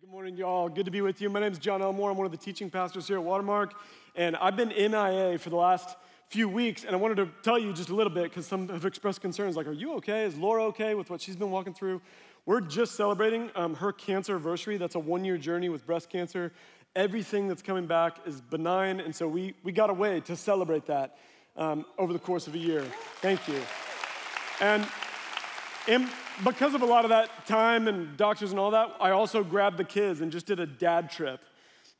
Good morning, y'all. Good to be with you. My name is John Elmore. I'm one of the teaching pastors here at Watermark, and I've been MIA for the last few weeks, and I wanted to tell you just a little bit because some have expressed concerns like, Are you okay? Is Laura okay with what she's been walking through? We're just celebrating um, her cancer anniversary. That's a one year journey with breast cancer. Everything that's coming back is benign, and so we, we got a way to celebrate that um, over the course of a year. Thank you. And and because of a lot of that time and doctors and all that, I also grabbed the kids and just did a dad trip.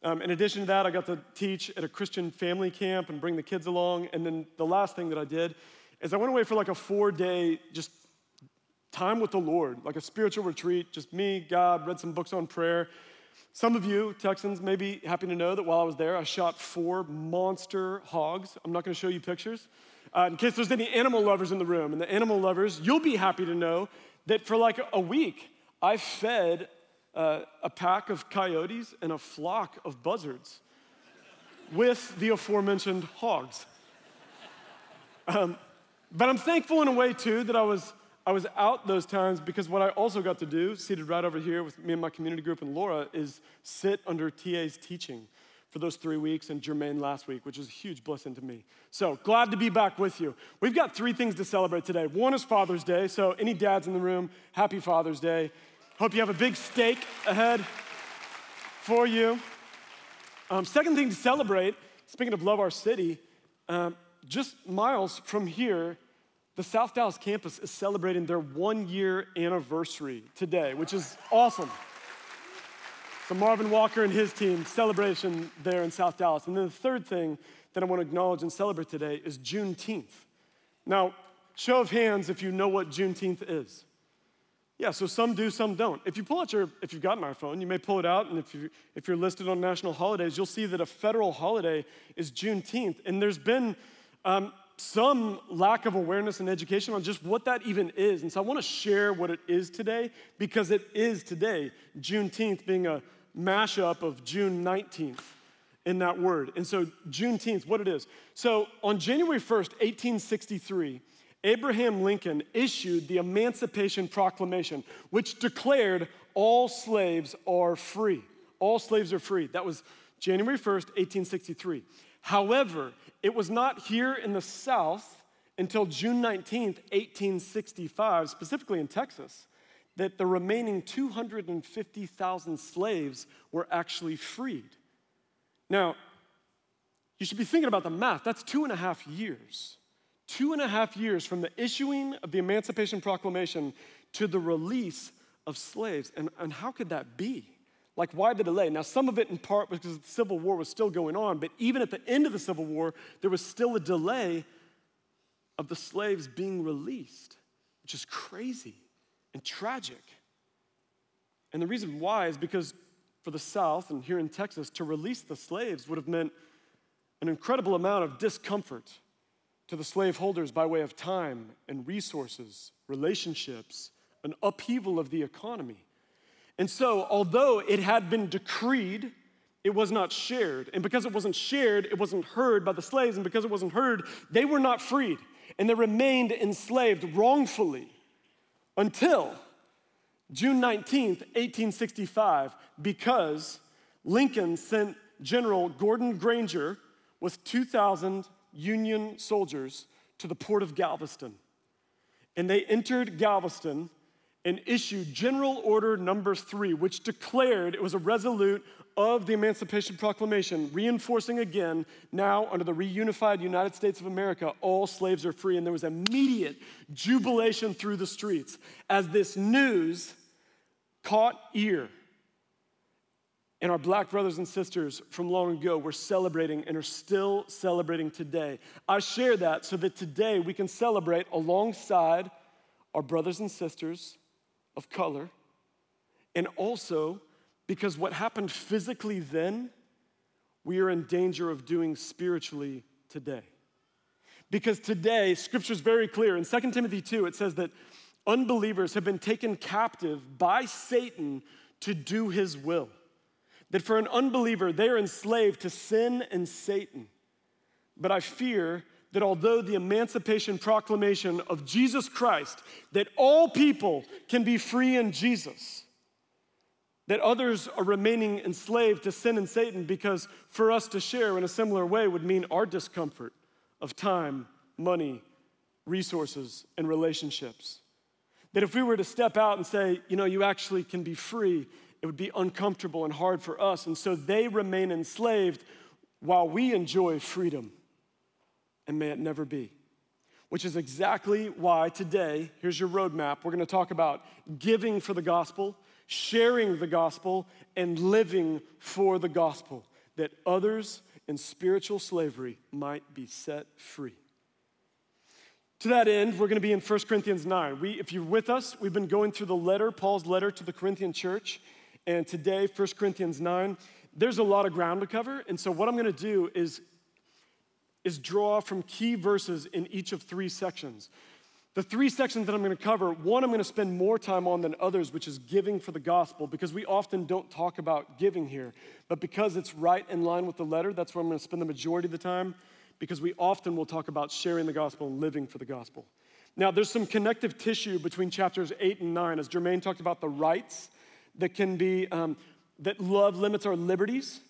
Um, in addition to that, I got to teach at a Christian family camp and bring the kids along. And then the last thing that I did is I went away for like a four day just time with the Lord, like a spiritual retreat, just me, God, read some books on prayer. Some of you, Texans, may be happy to know that while I was there, I shot four monster hogs. I'm not gonna show you pictures. Uh, in case there's any animal lovers in the room, and the animal lovers, you'll be happy to know that for like a week, I fed uh, a pack of coyotes and a flock of buzzards with the aforementioned hogs. Um, but I'm thankful in a way too that I was I was out those times because what I also got to do, seated right over here with me and my community group and Laura, is sit under TA's teaching for those three weeks and Jermaine last week, which is a huge blessing to me. So glad to be back with you. We've got three things to celebrate today. One is Father's Day, so any dads in the room, happy Father's Day. Hope you have a big steak ahead for you. Um, second thing to celebrate, speaking of love our city, um, just miles from here, the South Dallas campus is celebrating their one year anniversary today, which is awesome. So, Marvin Walker and his team, celebration there in South Dallas. And then the third thing that I want to acknowledge and celebrate today is Juneteenth. Now, show of hands if you know what Juneteenth is. Yeah, so some do, some don't. If you pull out your, if you've got an iPhone, you may pull it out, and if, you, if you're listed on national holidays, you'll see that a federal holiday is Juneteenth. And there's been um, some lack of awareness and education on just what that even is. And so I want to share what it is today because it is today, Juneteenth being a mashup of June 19th in that word. And so, Juneteenth, what it is. So, on January 1st, 1863, Abraham Lincoln issued the Emancipation Proclamation, which declared all slaves are free. All slaves are free. That was January 1st, 1863. However, it was not here in the South until June 19th, 1865, specifically in Texas, that the remaining 250,000 slaves were actually freed. Now, you should be thinking about the math. That's two and a half years. Two and a half years from the issuing of the Emancipation Proclamation to the release of slaves. And, and how could that be? Like, why the delay? Now, some of it in part was because the Civil War was still going on, but even at the end of the Civil War, there was still a delay of the slaves being released, which is crazy and tragic. And the reason why is because for the South and here in Texas, to release the slaves would have meant an incredible amount of discomfort to the slaveholders by way of time and resources, relationships, an upheaval of the economy. And so, although it had been decreed, it was not shared. And because it wasn't shared, it wasn't heard by the slaves. And because it wasn't heard, they were not freed. And they remained enslaved wrongfully until June 19th, 1865, because Lincoln sent General Gordon Granger with 2,000 Union soldiers to the port of Galveston. And they entered Galveston and issued General Order Number Three, which declared it was a resolute of the Emancipation Proclamation, reinforcing again, now under the reunified United States of America, all slaves are free. And there was immediate jubilation through the streets as this news caught ear. And our black brothers and sisters from long ago were celebrating and are still celebrating today. I share that so that today we can celebrate alongside our brothers and sisters of color and also because what happened physically then, we are in danger of doing spiritually today. Because today, scripture is very clear. In 2 Timothy 2, it says that unbelievers have been taken captive by Satan to do his will. That for an unbeliever, they are enslaved to sin and Satan. But I fear that although the emancipation proclamation of Jesus Christ, that all people can be free in Jesus, that others are remaining enslaved to sin and Satan because for us to share in a similar way would mean our discomfort of time, money, resources, and relationships. That if we were to step out and say, you know, you actually can be free, it would be uncomfortable and hard for us. And so they remain enslaved while we enjoy freedom. And may it never be. Which is exactly why today, here's your roadmap. We're gonna talk about giving for the gospel sharing the gospel, and living for the gospel, that others in spiritual slavery might be set free. To that end, we're going to be in 1 Corinthians 9. We, if you're with us, we've been going through the letter, Paul's letter to the Corinthian church. And today, 1 Corinthians 9, there's a lot of ground to cover. And so, what I'm going to do is, is draw from key verses in each of three sections. The three sections that I'm going to cover, one I'm going to spend more time on than others, which is giving for the gospel, because we often don't talk about giving here. But because it's right in line with the letter, that's where I'm going to spend the majority of the time, because we often will talk about sharing the gospel and living for the gospel. Now, there's some connective tissue between chapters 8 and 9, as Jermaine talked about the rights that can be, um, that love limits our liberties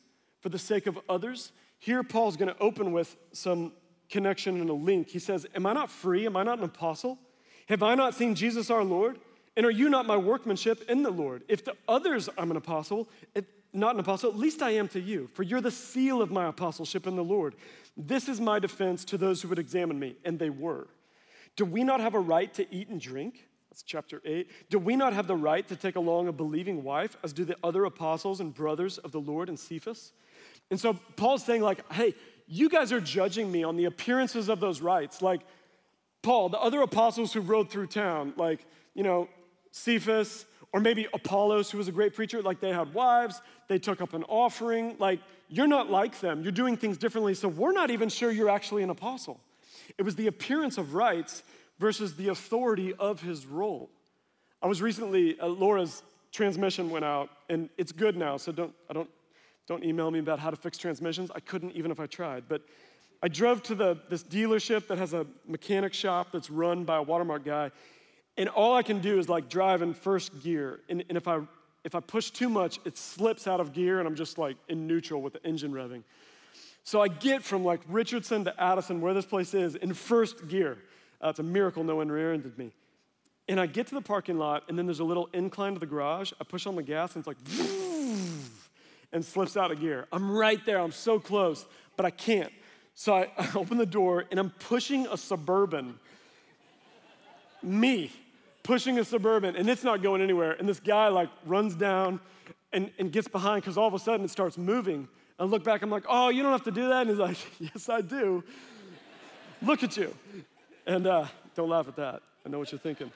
for the sake of others. Here, Paul's going to open with some connection and a link. He says, Am I not free? Am I not an apostle? Have I not seen Jesus our Lord? And are you not my workmanship in the Lord? If to others I'm an apostle, not an apostle, at least I am to you, for you're the seal of my apostleship in the Lord. This is my defense to those who would examine me, and they were. Do we not have a right to eat and drink? That's chapter 8. Do we not have the right to take along a believing wife, as do the other apostles and brothers of the Lord and Cephas? And so Paul's saying, like, hey, you guys are judging me on the appearances of those rights. Like Paul, the other apostles who rode through town, like, you know, Cephas, or maybe Apollos, who was a great preacher, like they had wives, they took up an offering. Like, you're not like them. You're doing things differently, so we're not even sure you're actually an apostle. It was the appearance of rights versus the authority of his role. I was recently, uh, Laura's transmission went out, and it's good now, so don't, I don't don't email me about how to fix transmissions. I couldn't even if I tried. But I drove to the, this dealership that has a mechanic shop that's run by a watermark guy. And all I can do is like drive in first gear. And, and if, I, if I push too much, it slips out of gear and I'm just like in neutral with the engine revving. So I get from like Richardson to Addison, where this place is, in first gear. Uh, it's a miracle no one rear-ended me. And I get to the parking lot, and then there's a little incline to the garage. I push on the gas, and it's like, and slips out of gear. I'm right there, I'm so close, but I can't. So I, I open the door and I'm pushing a Suburban. Me pushing a Suburban, and it's not going anywhere. And this guy like runs down and, and gets behind because all of a sudden it starts moving. I look back, I'm like, oh, you don't have to do that. And he's like, yes, I do. look at you. And uh, don't laugh at that. I know what you're thinking.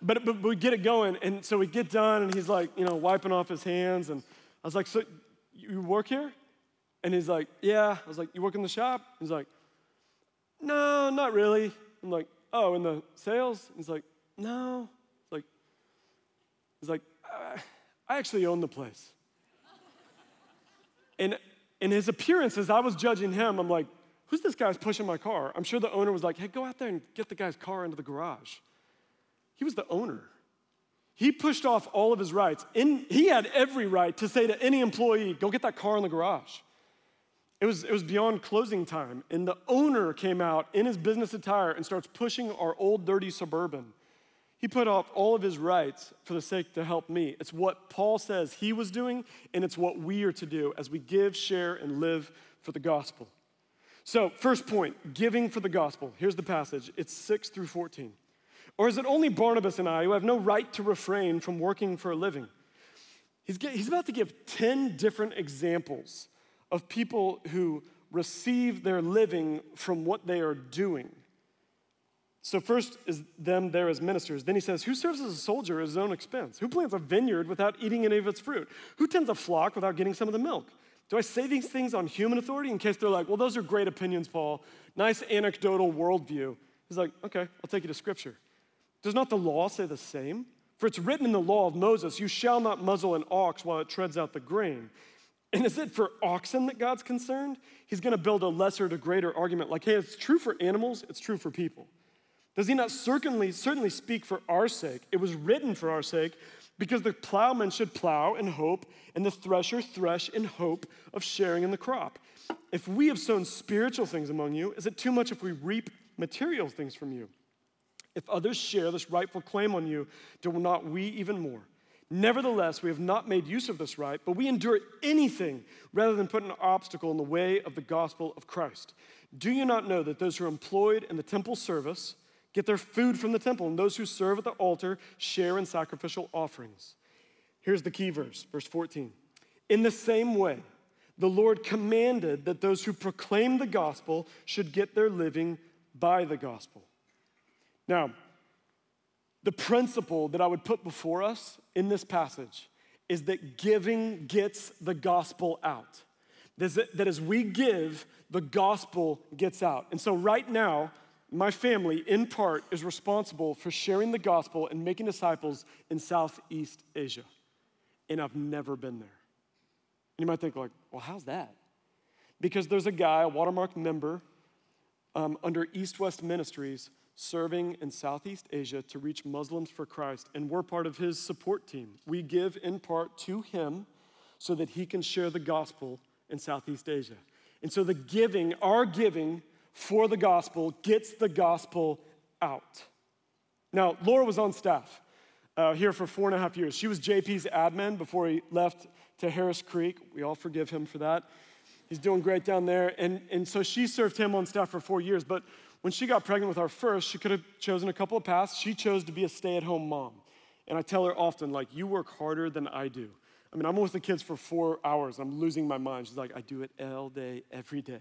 But, but we get it going. And so we get done, and he's like, you know, wiping off his hands. And I was like, So you work here? And he's like, Yeah. I was like, You work in the shop? He's like, No, not really. I'm like, Oh, in the sales? He's like, No. It's like, he's like, I actually own the place. and in his appearance, as I was judging him, I'm like, Who's this guy's pushing my car? I'm sure the owner was like, Hey, go out there and get the guy's car into the garage. He was the owner. He pushed off all of his rights. In, he had every right to say to any employee, go get that car in the garage. It was, it was beyond closing time, and the owner came out in his business attire and starts pushing our old dirty suburban. He put off all of his rights for the sake to help me. It's what Paul says he was doing, and it's what we are to do as we give, share, and live for the gospel. So, first point giving for the gospel. Here's the passage it's 6 through 14. Or is it only Barnabas and I who have no right to refrain from working for a living? He's, get, he's about to give 10 different examples of people who receive their living from what they are doing. So, first is them there as ministers. Then he says, Who serves as a soldier at his own expense? Who plants a vineyard without eating any of its fruit? Who tends a flock without getting some of the milk? Do I say these things on human authority in case they're like, Well, those are great opinions, Paul. Nice anecdotal worldview. He's like, Okay, I'll take you to scripture. Does not the law say the same? For it's written in the law of Moses, you shall not muzzle an ox while it treads out the grain. And is it for oxen that God's concerned? He's going to build a lesser to greater argument like, hey, it's true for animals, it's true for people. Does he not certainly, certainly speak for our sake? It was written for our sake Because the plowman should plow in hope, and the thresher thresh in hope of sharing in the crop. If we have sown spiritual things among you, is it too much if we reap material things from you? If others share this rightful claim on you, do not we even more? Nevertheless, we have not made use of this right, but we endure anything rather than put an obstacle in the way of the gospel of Christ. Do you not know that those who are employed in the temple service get their food from the temple, and those who serve at the altar share in sacrificial offerings? Here's the key verse, verse 14. In the same way, the Lord commanded that those who proclaim the gospel should get their living by the gospel. Now, the principle that I would put before us in this passage is that giving gets the gospel out. That as we give, the gospel gets out. And so, right now, my family, in part, is responsible for sharing the gospel and making disciples in Southeast Asia. And I've never been there. And you might think, like, well, how's that? Because there's a guy, a Watermark member, um, under East West Ministries serving in Southeast Asia to reach Muslims for Christ, and we're part of his support team. We give in part to him so that he can share the gospel in Southeast Asia. And so the giving, our giving for the gospel, gets the gospel out. Now, Laura was on staff uh, here for four and a half years. She was JP's admin before he left to Harris Creek. We all forgive him for that. He's doing great down there. And, and so she served him on staff for four years. But when she got pregnant with our first, she could have chosen a couple of paths. She chose to be a stay at home mom. And I tell her often, like, you work harder than I do. I mean, I'm with the kids for four hours. I'm losing my mind. She's like, I do it all day, every day.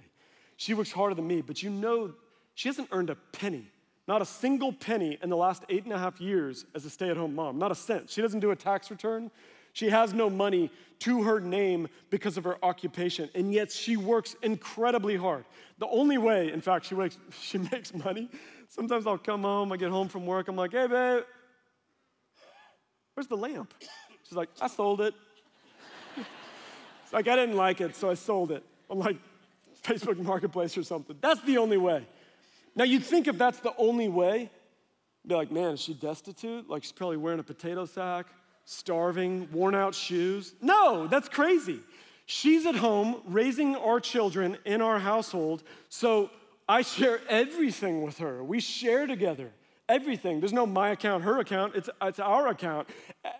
She works harder than me, but you know, she hasn't earned a penny, not a single penny in the last eight and a half years as a stay at home mom, not a cent. She doesn't do a tax return. She has no money to her name because of her occupation, and yet she works incredibly hard. The only way, in fact, she makes, she makes money, sometimes I'll come home, I get home from work, I'm like, hey, babe, where's the lamp? She's like, I sold it. it's like, I didn't like it, so I sold it. I'm like, Facebook Marketplace or something. That's the only way. Now, you'd think if that's the only way, be like, man, is she destitute? Like, she's probably wearing a potato sack starving, worn out shoes. No, that's crazy. She's at home raising our children in our household, so I share everything with her. We share together everything. There's no my account, her account, it's, it's our account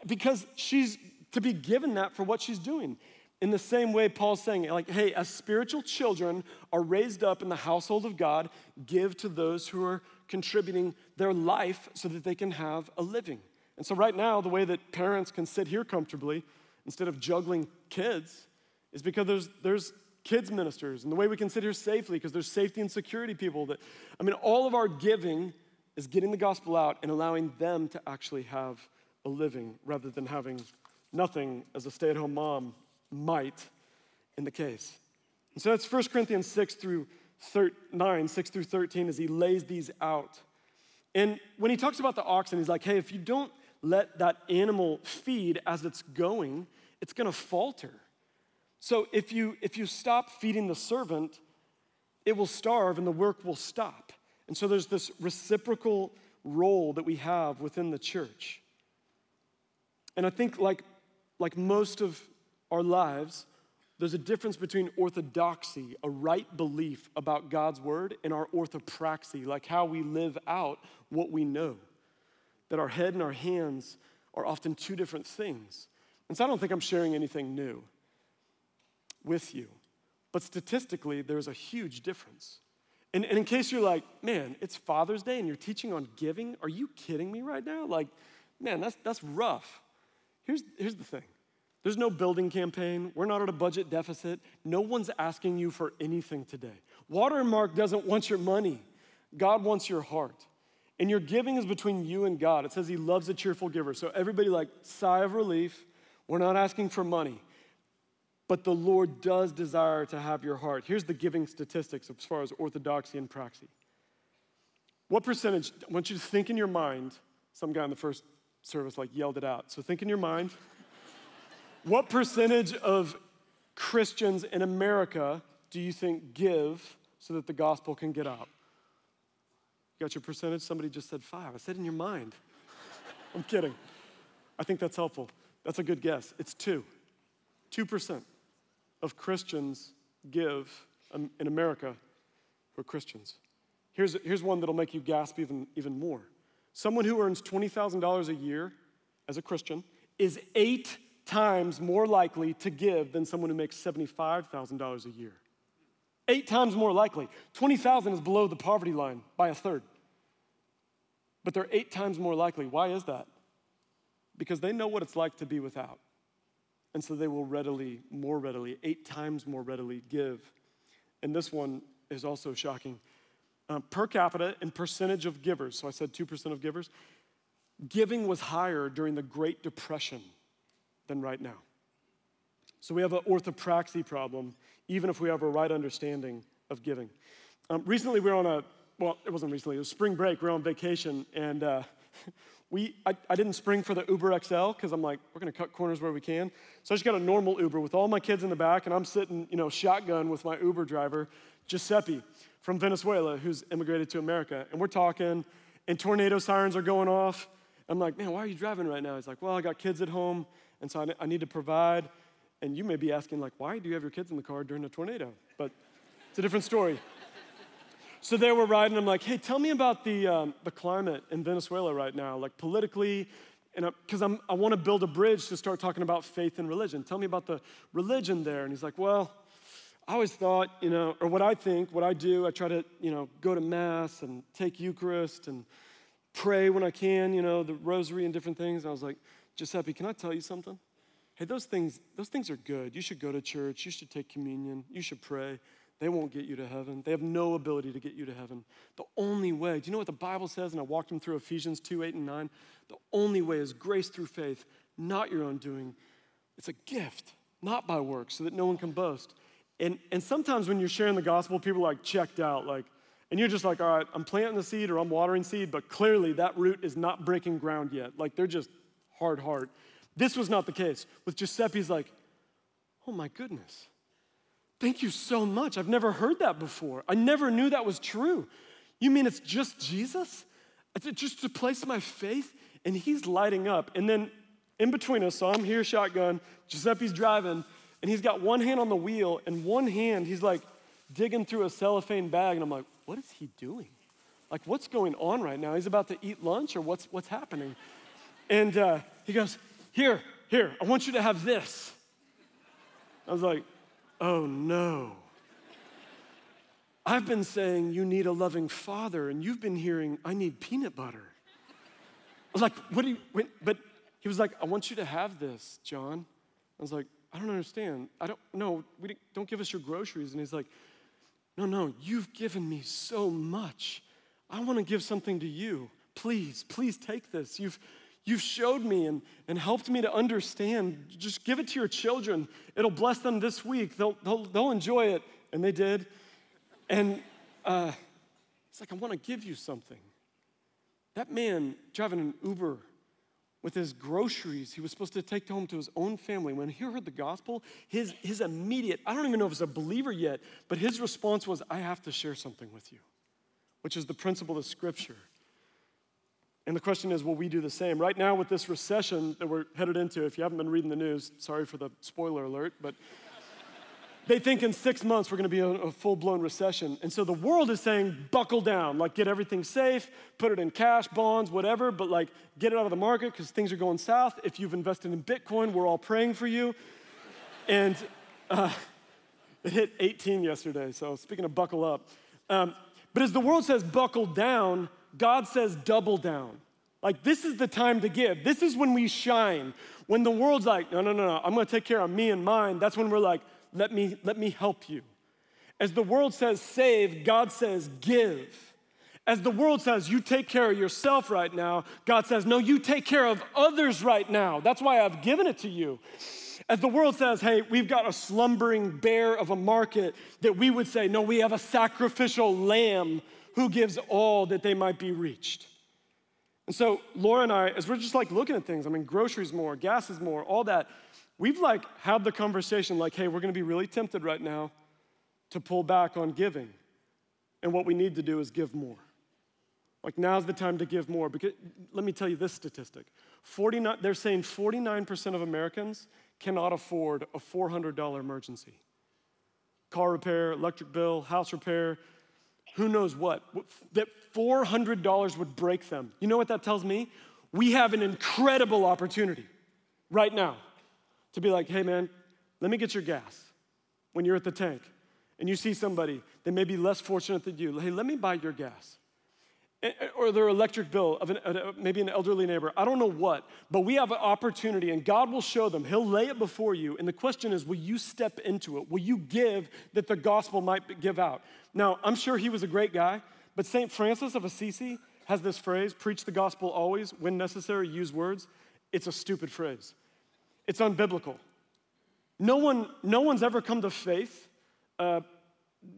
because she's to be given that for what she's doing. In the same way, Paul's saying, like, hey, as spiritual children are raised up in the household of God, give to those who are contributing their life so that they can have a living. And so, right now, the way that parents can sit here comfortably instead of juggling kids is because there's, there's kids ministers, and the way we can sit here safely because there's safety and security people. That, I mean, all of our giving is getting the gospel out and allowing them to actually have a living rather than having nothing as a stay at home mom might in the case. And so that's 1 Corinthians 6 through 9, 6 through 13, as he lays these out. And when he talks about the oxen, he's like, hey, if you don't let that animal feed as it's going, it's gonna falter. So if you if you stop feeding the servant, it will starve and the work will stop. And so there's this reciprocal role that we have within the church. And I think like like most of our lives, there's a difference between orthodoxy, a right belief about God's word, and our orthopraxy, like how we live out what we know that our head and our hands are often two different things. And so I don't think I'm sharing anything new with you. But statistically, there's a huge difference. And, and, in case you're like, man, it's Father's Day and you're teaching on giving, are you kidding me right now? Like, man, that's, that's rough. Here's, here's the thing there's no building campaign. We're not at a budget deficit. No one's asking you for anything today. Watermark doesn't want your money, God wants your heart. And your giving is between you and God. It says He loves a cheerful giver. So everybody, like, sigh of relief. We're not asking for money. But the Lord does desire to have your heart. Here's the giving statistics as far as orthodoxy and praxy. What percentage, I want you to think in your mind, some guy in the first service like yelled it out. So think in your mind. what percentage of Christians in America do you think give so that the gospel can get out? Got your percentage? Somebody just said five. I said in your mind. I'm kidding. I think that's helpful. That's a good guess. It's two. 2% of Christians give um, in America who are Christians. Here's, here's one that'll make you gasp even, even more. Someone who earns $20,000 a year as a Christian is eight times more likely to give than someone who makes $75,000 a year. Eight times more likely. 20,000 is below the poverty line by a third. But they're eight times more likely. Why is that? Because they know what it's like to be without. And so they will readily, more readily, eight times more readily give. And this one is also shocking. Um, per capita and percentage of givers, so I said 2% of givers, giving was higher during the Great Depression than right now. So we have an orthopraxy problem, even if we have a right understanding of giving. Um, recently, we were on a, well, it wasn't recently, it was spring break. We were on vacation, and uh, we, I, I, didn't spring for the Uber XL because I'm like, we're gonna cut corners where we can. So I just got a normal Uber with all my kids in the back, and I'm sitting, you know, shotgun with my Uber driver, Giuseppe from Venezuela, who's immigrated to America. And we're talking, and tornado sirens are going off. I'm like, man, why are you driving right now? He's like, well, I got kids at home, and so I need to provide. And you may be asking, like, why do you have your kids in the car during a tornado? But it's a different story. so there we're riding. I'm like, hey, tell me about the, um, the climate in Venezuela right now, like politically, because I'm, I want to build a bridge to start talking about faith and religion. Tell me about the religion there. And he's like, well, I always thought, you know, or what I think, what I do, I try to, you know, go to Mass and take Eucharist and pray when I can, you know, the rosary and different things. And I was like, Giuseppe, can I tell you something? Hey, those things, those things are good. You should go to church. You should take communion. You should pray. They won't get you to heaven. They have no ability to get you to heaven. The only way, do you know what the Bible says? And I walked him through Ephesians 2 8 and 9. The only way is grace through faith, not your own doing. It's a gift, not by works, so that no one can boast. And, and sometimes when you're sharing the gospel, people are like checked out, like, and you're just like, all right, I'm planting the seed or I'm watering seed, but clearly that root is not breaking ground yet. Like they're just hard heart. This was not the case. With Giuseppe's like, oh my goodness. Thank you so much. I've never heard that before. I never knew that was true. You mean it's just Jesus? It's just to place my faith? And he's lighting up. And then in between us, so I'm here shotgun, Giuseppe's driving, and he's got one hand on the wheel, and one hand he's like digging through a cellophane bag. And I'm like, what is he doing? Like, what's going on right now? He's about to eat lunch, or what's, what's happening? And uh, he goes, Here, here, I want you to have this. I was like, Oh no. I've been saying you need a loving father, and you've been hearing, I need peanut butter. I was like, What do you, wait, but he was like, I want you to have this, John. I was like, I don't understand. I don't, no, we don't give us your groceries. And he's like, No, no, you've given me so much. I want to give something to you. Please, please take this. You've, You've showed me and, and helped me to understand. Just give it to your children. It'll bless them this week. They'll, they'll, they'll enjoy it. And they did. And uh, it's like, I want to give you something. That man driving an Uber with his groceries he was supposed to take home to his own family, when he heard the gospel, his, his immediate, I don't even know if he's a believer yet, but his response was, I have to share something with you, which is the principle of Scripture. And the question is, will we do the same? Right now, with this recession that we're headed into, if you haven't been reading the news, sorry for the spoiler alert, but they think in six months we're gonna be in a full blown recession. And so the world is saying, buckle down, like get everything safe, put it in cash, bonds, whatever, but like get it out of the market because things are going south. If you've invested in Bitcoin, we're all praying for you. And uh, it hit 18 yesterday, so speaking of buckle up. Um, but as the world says, buckle down, God says, double down. Like, this is the time to give. This is when we shine. When the world's like, no, no, no, no, I'm gonna take care of me and mine, that's when we're like, let me, let me help you. As the world says, save, God says, give. As the world says, you take care of yourself right now, God says, no, you take care of others right now. That's why I've given it to you. As the world says, hey, we've got a slumbering bear of a market, that we would say, no, we have a sacrificial lamb who gives all that they might be reached. And so Laura and I, as we're just like looking at things, I mean, groceries more, gas is more, all that, we've like had the conversation like, hey, we're gonna be really tempted right now to pull back on giving. And what we need to do is give more. Like now's the time to give more. Because let me tell you this statistic. 49, they're saying 49% of Americans cannot afford a $400 emergency. Car repair, electric bill, house repair, who knows what. That $400 would break them. You know what that tells me? We have an incredible opportunity right now to be like, hey man, let me get your gas when you're at the tank and you see somebody that may be less fortunate than you. Hey, let me buy your gas or their electric bill of an, maybe an elderly neighbor. I don't know what, but we have an opportunity and God will show them. He'll lay it before you. And the question is, will you step into it? Will you give that the gospel might give out? Now, I'm sure he was a great guy, but St. Francis of Assisi has this phrase preach the gospel always, when necessary, use words. It's a stupid phrase, it's unbiblical. No, one, no one's ever come to faith uh,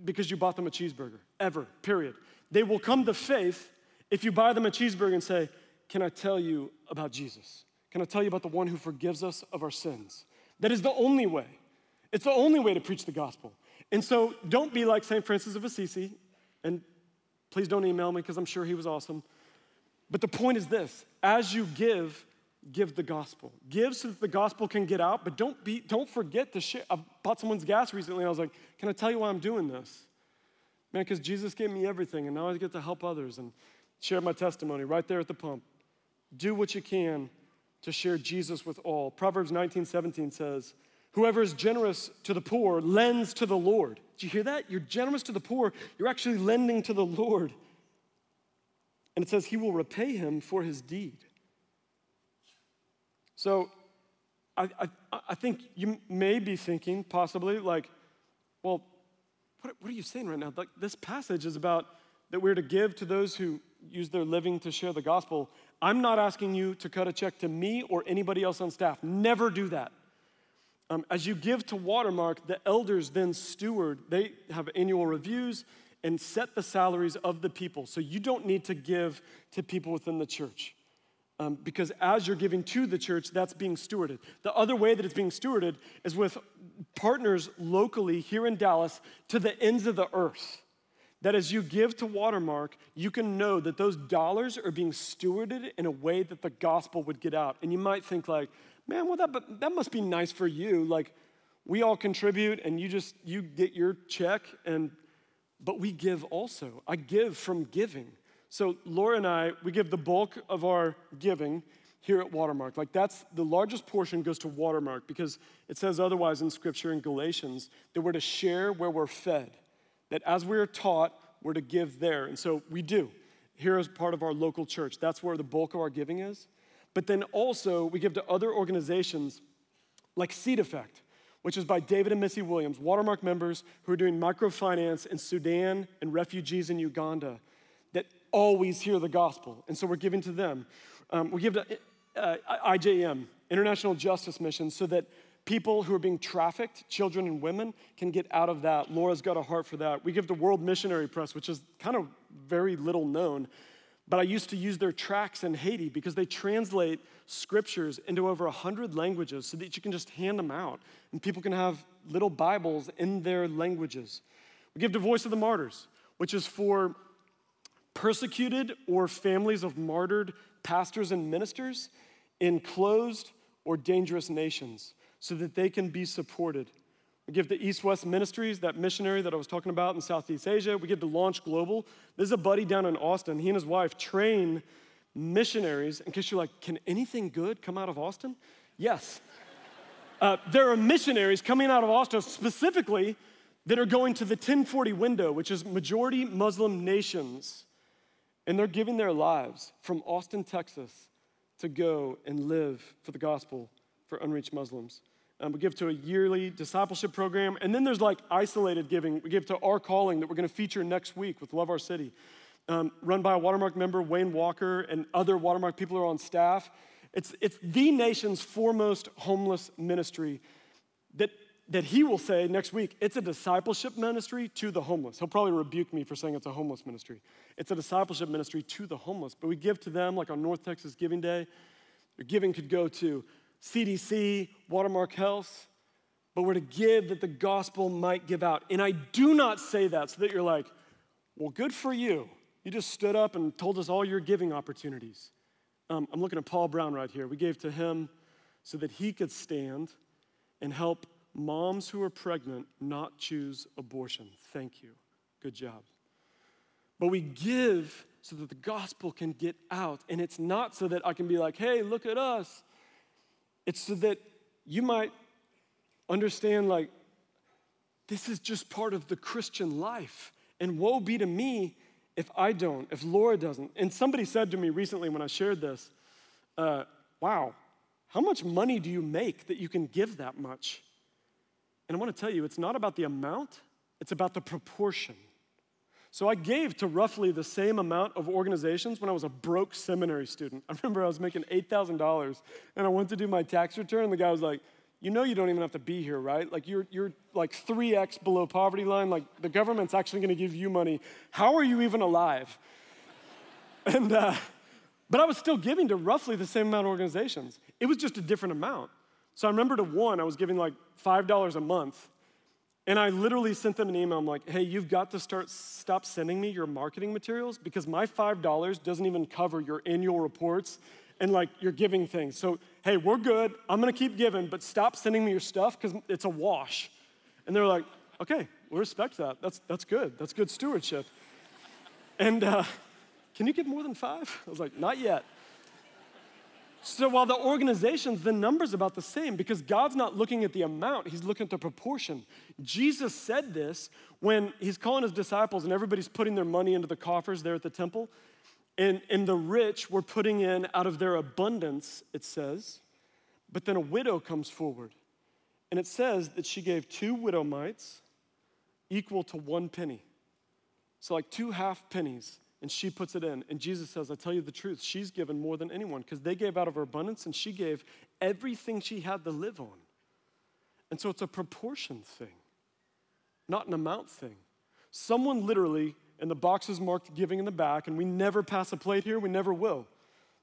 because you bought them a cheeseburger, ever, period. They will come to faith if you buy them a cheeseburger and say, Can I tell you about Jesus? Can I tell you about the one who forgives us of our sins? That is the only way. It's the only way to preach the gospel. And so don't be like St. Francis of Assisi, and please don't email me because I'm sure he was awesome. But the point is this as you give, give the gospel. Give so that the gospel can get out, but don't, be, don't forget to share. I bought someone's gas recently, and I was like, Can I tell you why I'm doing this? Man, because Jesus gave me everything, and now I get to help others. And share my testimony right there at the pump. Do what you can to share Jesus with all. Proverbs 19 17 says, Whoever is generous to the poor lends to the Lord. Do you hear that? You're generous to the poor, you're actually lending to the Lord. And it says, He will repay him for his deed. So I, I, I think you may be thinking, possibly, like, well, what, what are you saying right now? Like, this passage is about that we're to give to those who use their living to share the gospel, I'm not asking you to cut a check to me or anybody else on staff. Never do that. Um, as you give to Watermark, the elders then steward, they have annual reviews and set the salaries of the people. So you don't need to give to people within the church. Um, because as you're giving to the church, that's being stewarded. The other way that it's being stewarded is with partners locally here in Dallas to the ends of the earth that as you give to Watermark, you can know that those dollars are being stewarded in a way that the gospel would get out. And you might think like, man, well, that, that must be nice for you. Like, we all contribute and you just, you get your check and, but we give also. I give from giving. So Laura and I, we give the bulk of our giving here at Watermark. Like that's the largest portion goes to Watermark because it says otherwise in scripture in Galatians that we're to share where we're fed that as we're taught, we're to give there. And so we do. Here is part of our local church. That's where the bulk of our giving is. But then also, we give to other organizations like Seed Effect, which is by David and Missy Williams, Watermark members who are doing microfinance in Sudan and refugees in Uganda that always hear the gospel. And so we're giving to them. Um, we give to uh, IJM, International Justice Mission, so that people who are being trafficked, children and women, can get out of that. Laura's got a heart for that. We give the World Missionary Press, which is kind of very little known, but I used to use their tracts in Haiti because they translate scriptures into over 100 languages so that you can just hand them out and people can have little Bibles in their languages. We give the Voice of the Martyrs, which is for persecuted or families of martyred pastors and ministers in closed or dangerous nations so that they can be supported. We give to East West Ministries, that missionary that I was talking about in Southeast Asia. We give to Launch Global. There's a buddy down in Austin. He and his wife train missionaries. In case you're like, can anything good come out of Austin? Yes. Uh, there are missionaries coming out of Austin specifically that are going to the 1040 window, which is majority Muslim nations. And they're giving their lives from Austin, Texas, to go and live for the gospel for unreached Muslims. Um, we give to a yearly discipleship program. And then there's like isolated giving. We give to Our Calling that we're going to feature next week with Love Our City, um, run by a Watermark member, Wayne Walker, and other Watermark people are on staff. It's, it's the nation's foremost homeless ministry that, that he will say next week it's a discipleship ministry to the homeless. He'll probably rebuke me for saying it's a homeless ministry. It's a discipleship ministry to the homeless. But we give to them, like on North Texas Giving Day. Your giving could go to CDC, Watermark Health, but we're to give that the gospel might give out. And I do not say that so that you're like, well, good for you. You just stood up and told us all your giving opportunities. Um, I'm looking at Paul Brown right here. We gave to him so that he could stand and help moms who are pregnant not choose abortion. Thank you. Good job. But we give so that the gospel can get out. And it's not so that I can be like, hey, look at us. It's so that you might understand, like, this is just part of the Christian life. And woe be to me if I don't, if Laura doesn't. And somebody said to me recently when I shared this, uh, wow, how much money do you make that you can give that much? And I want to tell you, it's not about the amount, it's about the proportion. So I gave to roughly the same amount of organizations when I was a broke seminary student. I remember I was making $8,000 and I went to do my tax return and the guy was like, you know you don't even have to be here, right? Like you're, you're like 3x below poverty line. Like the government's actually gonna give you money. How are you even alive? and, uh, but I was still giving to roughly the same amount of organizations. It was just a different amount. So I remember to one, I was giving like $5 a month. And I literally sent them an email. I'm like, hey, you've got to start stop sending me your marketing materials because my $5 doesn't even cover your annual reports and like your giving things. So, hey, we're good. I'm gonna keep giving, but stop sending me your stuff because it's a wash. And they're like, okay, we respect that. That's, that's good. That's good stewardship. And uh, can you give more than five? I was like, not yet. So while the organizations, the number's about the same because God's not looking at the amount, He's looking at the proportion. Jesus said this when He's calling His disciples and everybody's putting their money into the coffers there at the temple. And, and the rich were putting in out of their abundance, it says. But then a widow comes forward. And it says that she gave two widow mites equal to one penny. So, like two half pennies and she puts it in. And Jesus says, I tell you the truth, she's given more than anyone because they gave out of her abundance and she gave everything she had to live on. And so it's a proportion thing, not an amount thing. Someone literally, and the box is marked giving in the back, and we never pass a plate here, we never will.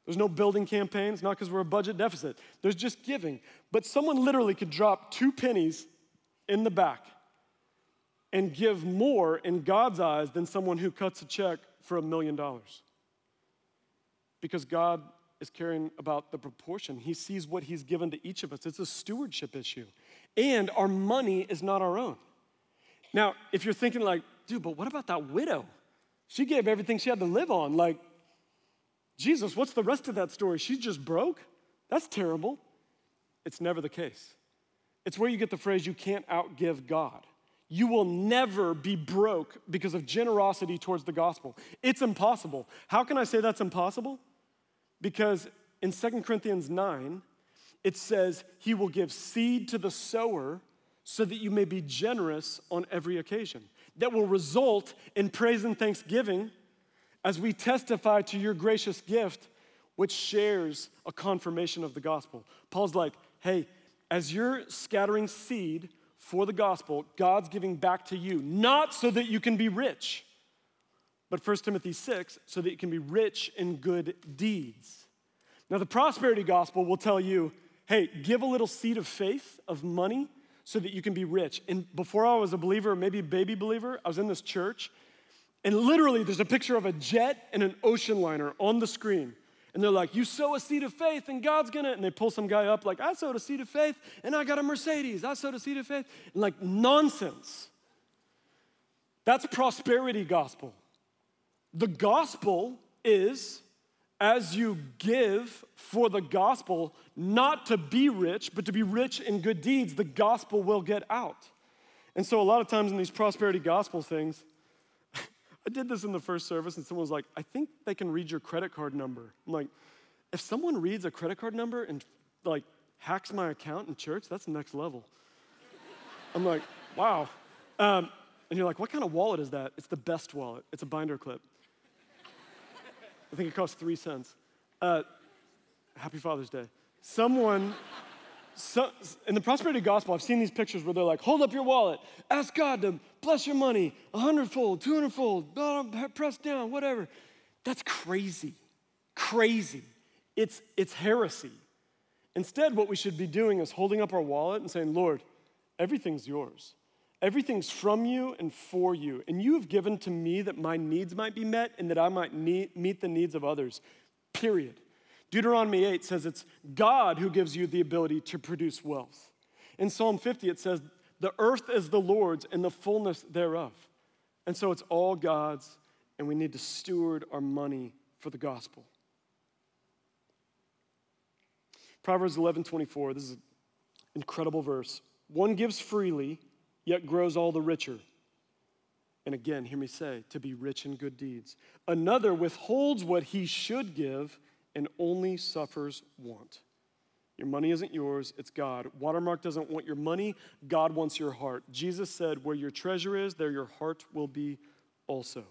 There's no building campaigns, not because we're a budget deficit. There's just giving. But someone literally could drop two pennies in the back and give more in God's eyes than someone who cuts a check for a million dollars. Because God is caring about the proportion. He sees what He's given to each of us. It's a stewardship issue. And our money is not our own. Now, if you're thinking, like, dude, but what about that widow? She gave everything she had to live on. Like, Jesus, what's the rest of that story? She's just broke? That's terrible. It's never the case. It's where you get the phrase, you can't outgive God you will never be broke because of generosity towards the gospel. It's impossible. How can I say that's impossible? Because in 2 Corinthians 9, it says, He will give seed to the sower so that you may be generous on every occasion. That will result in praise and thanksgiving as we testify to your gracious gift, which shares a confirmation of the gospel. Paul's like, hey, as you're scattering seed, for the gospel, God's giving back to you, not so that you can be rich, but 1 Timothy 6, so that you can be rich in good deeds. Now, the prosperity gospel will tell you hey, give a little seed of faith, of money, so that you can be rich. And before I was a believer, maybe a baby believer, I was in this church, and literally there's a picture of a jet and an ocean liner on the screen. And they're like, You sow a seed of faith and God's gonna, and they pull some guy up, like, I sowed a seed of faith and I got a Mercedes. I sowed a seed of faith. And like, nonsense. That's prosperity gospel. The gospel is as you give for the gospel, not to be rich, but to be rich in good deeds, the gospel will get out. And so, a lot of times in these prosperity gospel things, I did this in the first service, and someone was like, I think they can read your credit card number. I'm like, if someone reads a credit card number and like hacks my account in church, that's next level. I'm like, wow. Um, and you're like, what kind of wallet is that? It's the best wallet. It's a binder clip. I think it costs three cents. Uh, happy Father's Day. Someone so, in the prosperity gospel, I've seen these pictures where they're like, hold up your wallet, ask God to bless your money a hundredfold, two hundredfold, press down, whatever. That's crazy. Crazy. It's, it's heresy. Instead, what we should be doing is holding up our wallet and saying, Lord, everything's yours. Everything's from you and for you. And you have given to me that my needs might be met and that I might need, meet the needs of others. Period. Deuteronomy 8 says it's God who gives you the ability to produce wealth. In Psalm 50, it says, The earth is the Lord's and the fullness thereof. And so it's all God's, and we need to steward our money for the gospel. Proverbs 11 24, this is an incredible verse. One gives freely, yet grows all the richer. And again, hear me say, to be rich in good deeds. Another withholds what he should give and only suffers want. Your money isn't yours, it's God. Watermark doesn't want your money, God wants your heart. Jesus said, Where your treasure is, there your heart will be also.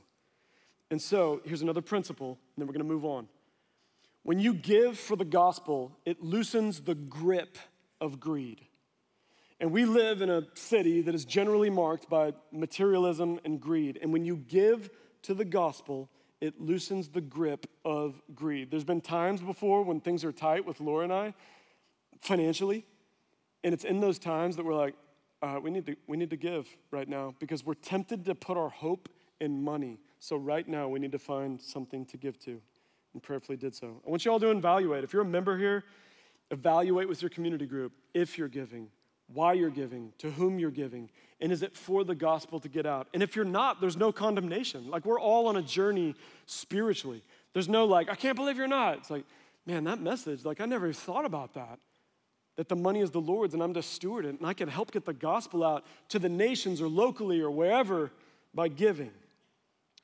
And so, here's another principle, and then we're to move on. When you give for the gospel, it loosens the grip of greed. And we live in a city that is generally marked by materialism and greed. And when you give to the gospel, it loosens the grip of greed. There's been times before when things are tight with Laura and I financially, and it's in those times that we're like, uh, we, need to, we need to give right now because we're tempted to put our hope in money. So, right now, we need to find something to give to, and prayerfully did so. I want you all to evaluate. If you're a member here, evaluate with your community group if you're giving why you're giving, to whom you're giving, and is it for the gospel to get out? And if you're not, there's no condemnation. Like we're all on a journey spiritually. There's no like, I can't believe you're not. It's like, man, that message, like I never thought about that. That the money is the Lord's and I'm to steward it, and I can help get the gospel out to the nations or locally or wherever by giving.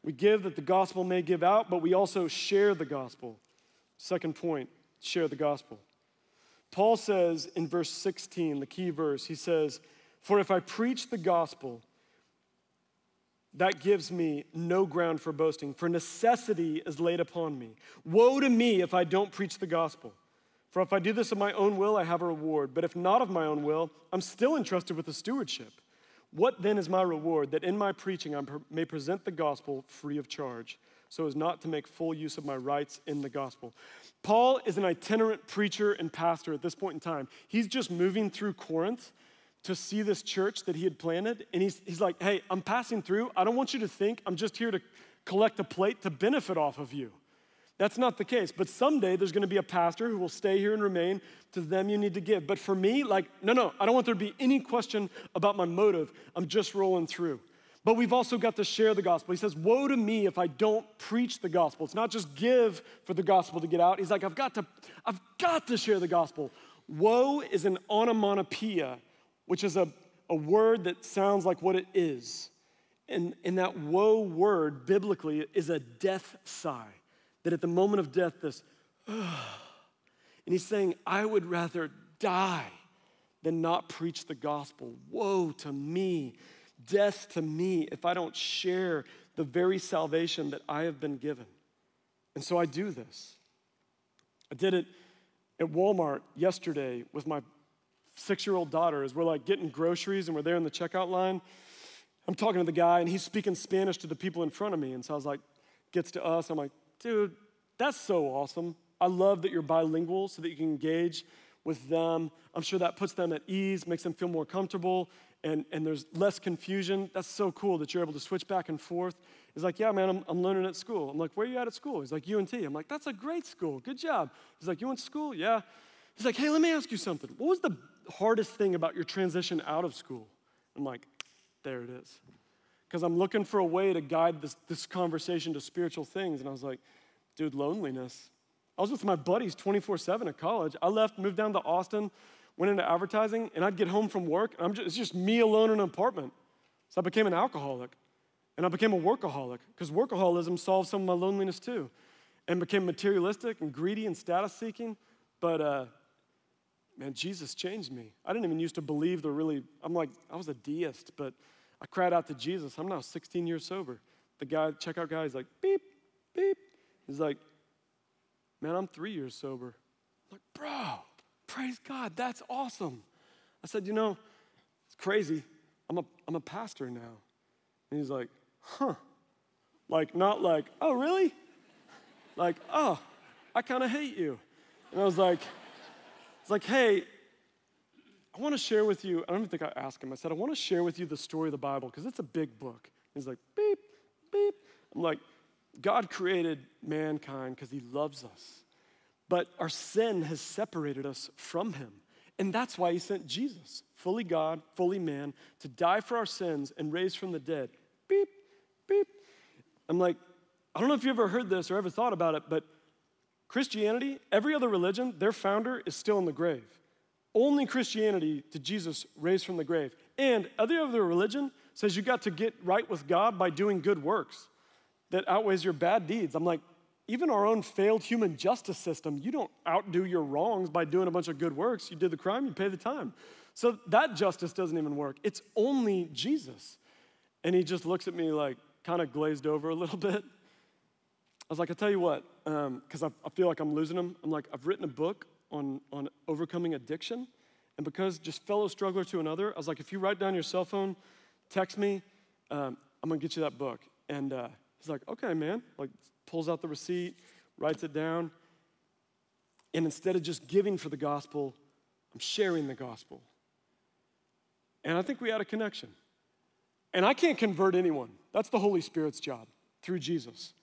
We give that the gospel may give out, but we also share the gospel. Second point, share the gospel. Paul says in verse 16, the key verse, he says, For if I preach the gospel, that gives me no ground for boasting, for necessity is laid upon me. Woe to me if I don't preach the gospel. For if I do this of my own will, I have a reward. But if not of my own will, I'm still entrusted with the stewardship. What then is my reward? That in my preaching I may present the gospel free of charge so as not to make full use of my rights in the gospel. Paul is an itinerant preacher and pastor at this point in time. He's just moving through Corinth to see this church that he had planted. And he's, he's like, hey, I'm passing through. I don't want you to think I'm just here to collect a plate to benefit off of you. That's not the case. But someday there's going to be a pastor who will stay here and remain. To them, you need to give. But for me, like, no, no, I don't want there to be any question about my motive. I'm just rolling through. But we've also got to share the gospel. He says, Woe to me if I don't preach the gospel. It's not just give for the gospel to get out. He's like, I've got to, I've got to share the gospel. Woe is an onomatopoeia, which is a, a word that sounds like what it is. And, and that woe word, biblically, is a death sigh. That at the moment of death, this, and he's saying, I would rather die than not preach the gospel. Woe to me death to me if I don't share the very salvation that I have been given. And so I do this. I did it at Walmart yesterday with my six year old daughter as we're like getting groceries and we're there in the checkout line. I'm talking to the guy and he's speaking Spanish to the people in front of me. And so I was like, gets to us. I'm like, dude, that's so awesome. I love that you're bilingual so that you can engage with them. I'm sure that puts them at ease, makes them feel more comfortable and, and there's less confusion. That's so cool that you're able to switch back and forth. He's like, Yeah, man, I'm, I'm learning at school. I'm like, Where are you at at school? He's like, UNT. I'm like, That's a great school. Good job. He's like, You went to school? Yeah. He's like, Hey, let me ask you something. What was the hardest thing about your transition out of school? I'm like, There it is. Because I'm looking for a way to guide this, this conversation to spiritual things. And I was like, Dude, loneliness. I was with my buddies 24 7 at college. I left, moved down to Austin went into advertising, and I'd get home from work, and just, it's just me alone in an apartment. So I became an alcoholic, and I became a workaholic, because workaholism solved some of my loneliness too, and became materialistic and greedy and status seeking. But uh, man, Jesus changed me. I didn't even used to believe the really, I'm like, I was a deist, but I cried out to Jesus. I'm now 16 years sober. The guy, checkout guy, he's like, beep, beep. He's like, man, I'm three years sober. I'm like, bro, Praise God, that's awesome. I said, You know, it's crazy. I'm a, I'm a pastor now. And he's like, Huh. Like, not like, Oh, really? Like, Oh, I kind of hate you. And I was like, It's like, Hey, I want to share with you. I don't even think I asked him. I said, I want to share with you the story of the Bible because it's a big book. He's like, Beep, beep. I'm like, God created mankind because he loves us. But our sin has separated us from him. And that's why he sent Jesus, fully God, fully man, to die for our sins and raise from the dead. Beep, beep. I'm like, I don't know if you ever heard this or ever thought about it, but Christianity, every other religion, their founder is still in the grave. Only Christianity did Jesus raise from the grave. And every other religion says you got to get right with God by doing good works that outweighs your bad deeds. I'm like, even our own failed human justice system, you don't outdo your wrongs by doing a bunch of good works. You did the crime, you pay the time. So that justice doesn't even work. It's only Jesus. And he just looks at me like, kind of glazed over a little bit. I was like, I tell you what, because um, I, I feel like I'm losing them. I'm like, I've written a book on, on overcoming addiction. And because just fellow struggler to another, I was like, if you write down your cell phone, text me, um, I'm gonna get you that book. And uh, he's like, okay, man. Like, pulls out the receipt, writes it down. And instead of just giving for the gospel, I'm sharing the gospel. And I think we had a connection. And I can't convert anyone. That's the Holy Spirit's job through Jesus.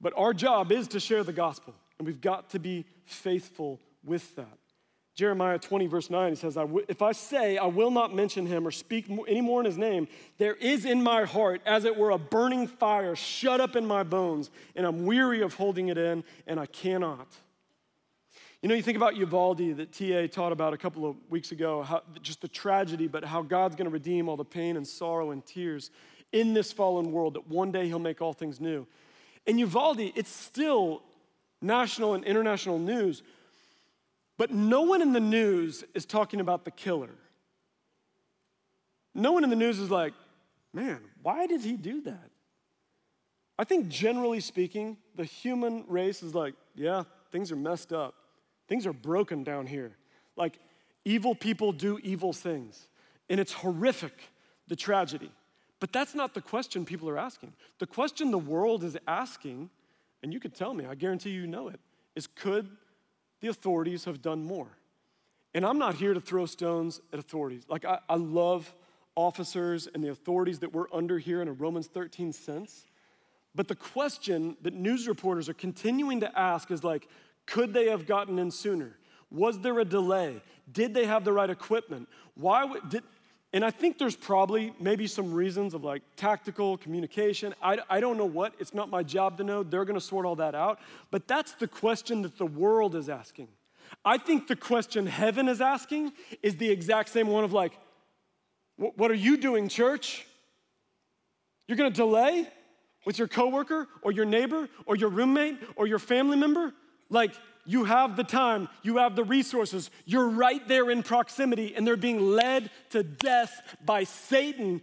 But our job is to share the gospel, and we've got to be faithful with that. Jeremiah 20, verse 9, he says, If I say I will not mention him or speak any more in his name, there is in my heart, as it were, a burning fire shut up in my bones, and I'm weary of holding it in, and I cannot. You know, you think about Uvalde that TA taught about a couple of weeks ago, how, just the tragedy, but how God's going to redeem all the pain and sorrow and tears in this fallen world, that one day He'll make all things new. In Uvalde, it's still national and international news but no one in the news is talking about the killer. No one in the news is like, man, why did he do that? I think generally speaking, the human race is like, yeah, things are messed up. Things are broken down here. Like, evil people do evil things. And it's horrific, the tragedy. But that's not the question people are asking. The question the world is asking, and you could tell me, I guarantee you know it, is could the authorities have done more. And I'm not here to throw stones at authorities. Like, I, I love officers and the authorities that we're under here in a Romans 13 sense. But the question that news reporters are continuing to ask is like, could they have gotten in sooner? Was there a delay? Did they have the right equipment? Why would, did, and I think there's probably maybe some reasons of like tactical communication. I, I don't know what. It's not my job to know. They're going to sort all that out. But that's the question that the world is asking. I think the question heaven is asking is the exact same one of like, what are you doing, church? You're going to delay with your coworker or your neighbor or your roommate or your family member? Like, you have the time, you have the resources, you're right there in proximity, and they're being led to death by Satan,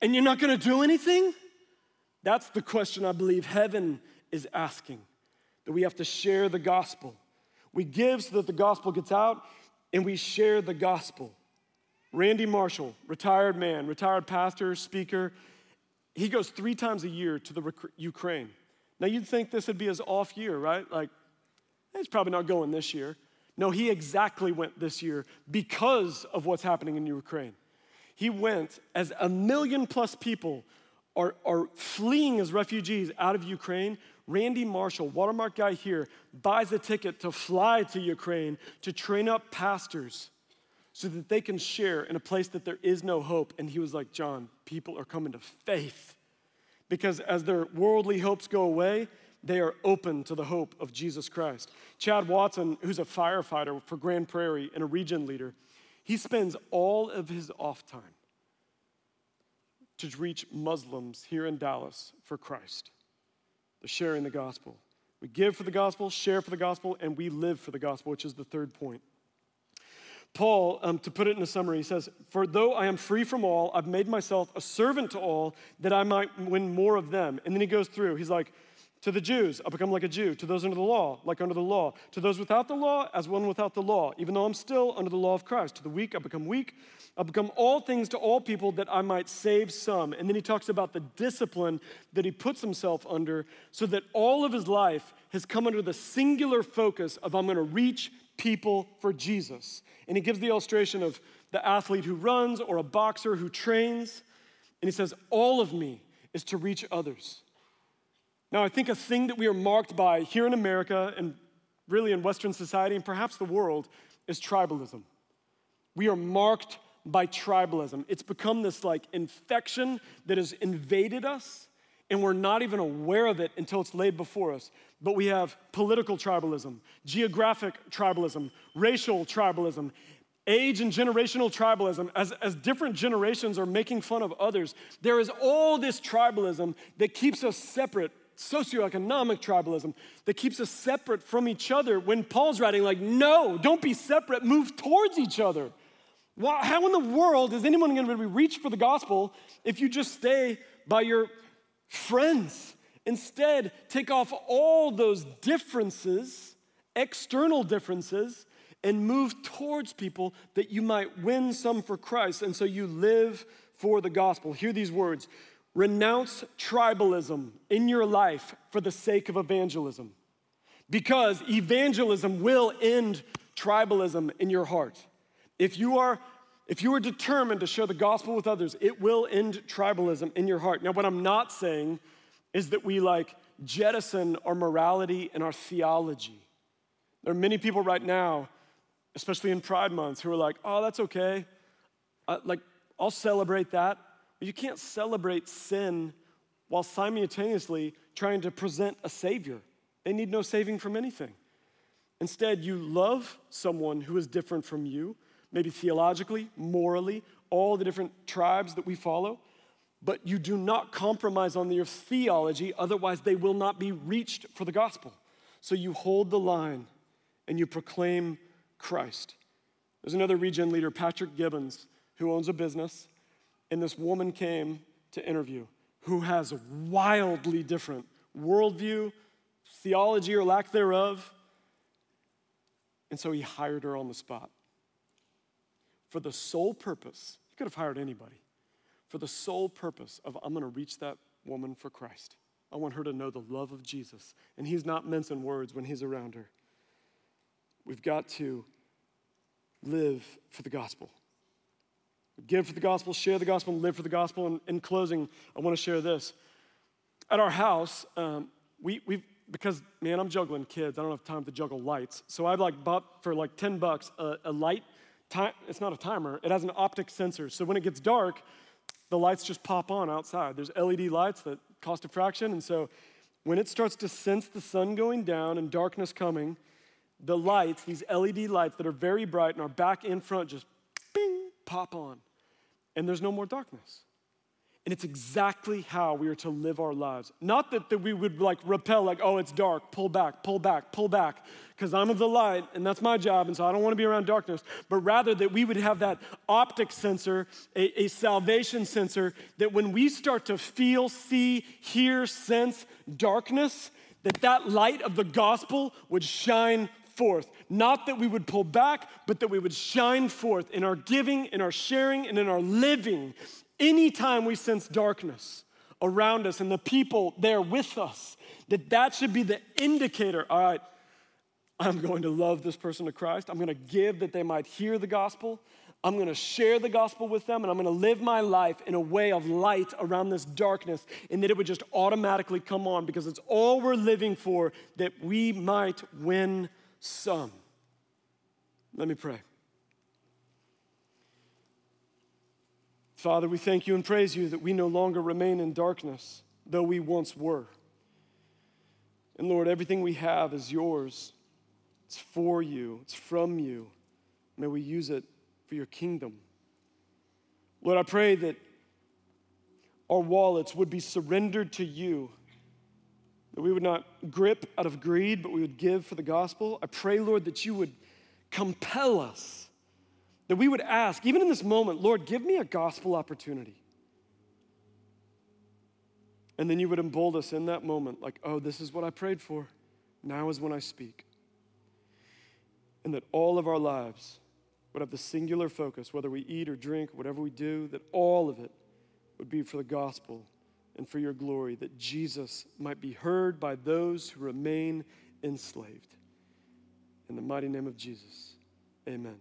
and you're not gonna do anything? That's the question I believe heaven is asking that we have to share the gospel. We give so that the gospel gets out, and we share the gospel. Randy Marshall, retired man, retired pastor, speaker, he goes three times a year to the Ukraine. Now, you'd think this would be his off year, right? Like, He's probably not going this year. No, he exactly went this year because of what's happening in Ukraine. He went as a million plus people are, are fleeing as refugees out of Ukraine. Randy Marshall, watermark guy here, buys a ticket to fly to Ukraine to train up pastors so that they can share in a place that there is no hope. And he was like, John, people are coming to faith because as their worldly hopes go away, they are open to the hope of Jesus Christ. Chad Watson, who's a firefighter for Grand Prairie and a region leader, he spends all of his off time to reach Muslims here in Dallas for Christ. They're sharing the gospel. We give for the gospel, share for the gospel, and we live for the gospel, which is the third point. Paul, um, to put it in a summary, he says, For though I am free from all, I've made myself a servant to all that I might win more of them. And then he goes through, he's like, to the Jews, I become like a Jew. To those under the law, like under the law. To those without the law, as one without the law, even though I'm still under the law of Christ. To the weak, I become weak. I become all things to all people that I might save some. And then he talks about the discipline that he puts himself under so that all of his life has come under the singular focus of I'm going to reach people for Jesus. And he gives the illustration of the athlete who runs or a boxer who trains. And he says, All of me is to reach others. Now, I think a thing that we are marked by here in America and really in Western society and perhaps the world, is tribalism. We are marked by tribalism. It's become this like infection that has invaded us, and we're not even aware of it until it's laid before us. But we have political tribalism, geographic tribalism, racial tribalism, age and generational tribalism. As, as different generations are making fun of others, there is all this tribalism that keeps us separate socioeconomic tribalism that keeps us separate from each other when Paul's writing, like, no, don't be separate, move towards each other. Well, how in the world is anyone going to reach for the gospel if you just stay by your friends? Instead, take off all those differences, external differences, and move towards people that you might win some for Christ. And so you live for the gospel. Hear these words Renounce tribalism in your life for the sake of evangelism. Because evangelism will end tribalism in your heart. If you are if you are determined to share the gospel with others, it will end tribalism in your heart. Now, what I'm not saying is that we like jettison our morality and our theology. There are many people right now, especially in Pride Month, who are like, oh, that's okay. Uh, like, I'll celebrate that. You can't celebrate sin while simultaneously trying to present a Savior. They need no saving from anything. Instead, you love someone who is different from you, maybe theologically, morally, all the different tribes that we follow, but you do not compromise on your theology, otherwise, they will not be reached for the gospel. So you hold the line and you proclaim Christ. There's another regen leader, Patrick Gibbons, who owns a business and this woman came to interview who has wildly different worldview, theology or lack thereof. And so he hired her on the spot for the sole purpose, he could have hired anybody, for the sole purpose of I'm gonna reach that woman for Christ. I want her to know the love of Jesus. And he's not mincing words when he's around her. We've got to live for the gospel. Give for the gospel, share the gospel, and live for the gospel. And in closing, I want to share this. At our house, um, we, we because man, I'm juggling kids. I don't have time to juggle lights. So I've like bought for like 10 bucks a, a light. It's not a timer. It has an optic sensor. So when it gets dark, the lights just pop on outside. There's LED lights that cost a fraction. And so when it starts to sense the sun going down and darkness coming, the lights, these LED lights that are very bright and are back in front, just pop on and there's no more darkness. And it's exactly how we are to live our lives. Not that, that we would like repel, like, oh, it's dark, pull back, pull back, pull back, because I'm of the light and that's my job, and so I don't want to be around darkness. But rather that we would have that optic sensor, a, a salvation sensor, that when we start to feel, see, hear, sense darkness, that that light of the gospel would shine forth. Not that we would pull back, but that we would shine forth in our giving, in our sharing, and in our living. Anytime we sense darkness around us and the people there with us, that that should be the indicator. All right, I'm going to love this person to Christ. I'm going to give that they might hear the gospel. I'm going to share the gospel with them and I'm going to live my life in a way of light around this darkness and that it would just automatically come on because it's all we're living for that we might win some. Let me pray. Father, we thank you and praise you that we no longer remain in darkness, though we once were. And Lord, everything we have is yours. It's for you, it's from you. May we use it for your kingdom. Lord, I pray that our wallets would be surrendered to you that we would not grip out of greed, but we would give for the gospel. I pray, Lord, that you would compel us, that we would ask, even in this moment, Lord, give me a gospel opportunity. And then you would embolden us in that moment, like, oh, this is what I prayed for. Now is when I speak. And that all of our lives would have the singular focus, whether we eat or drink, whatever we do, that all of it would be for the gospel and for your glory, that Jesus might be heard by those who remain enslaved. In the mighty name of Jesus, amen.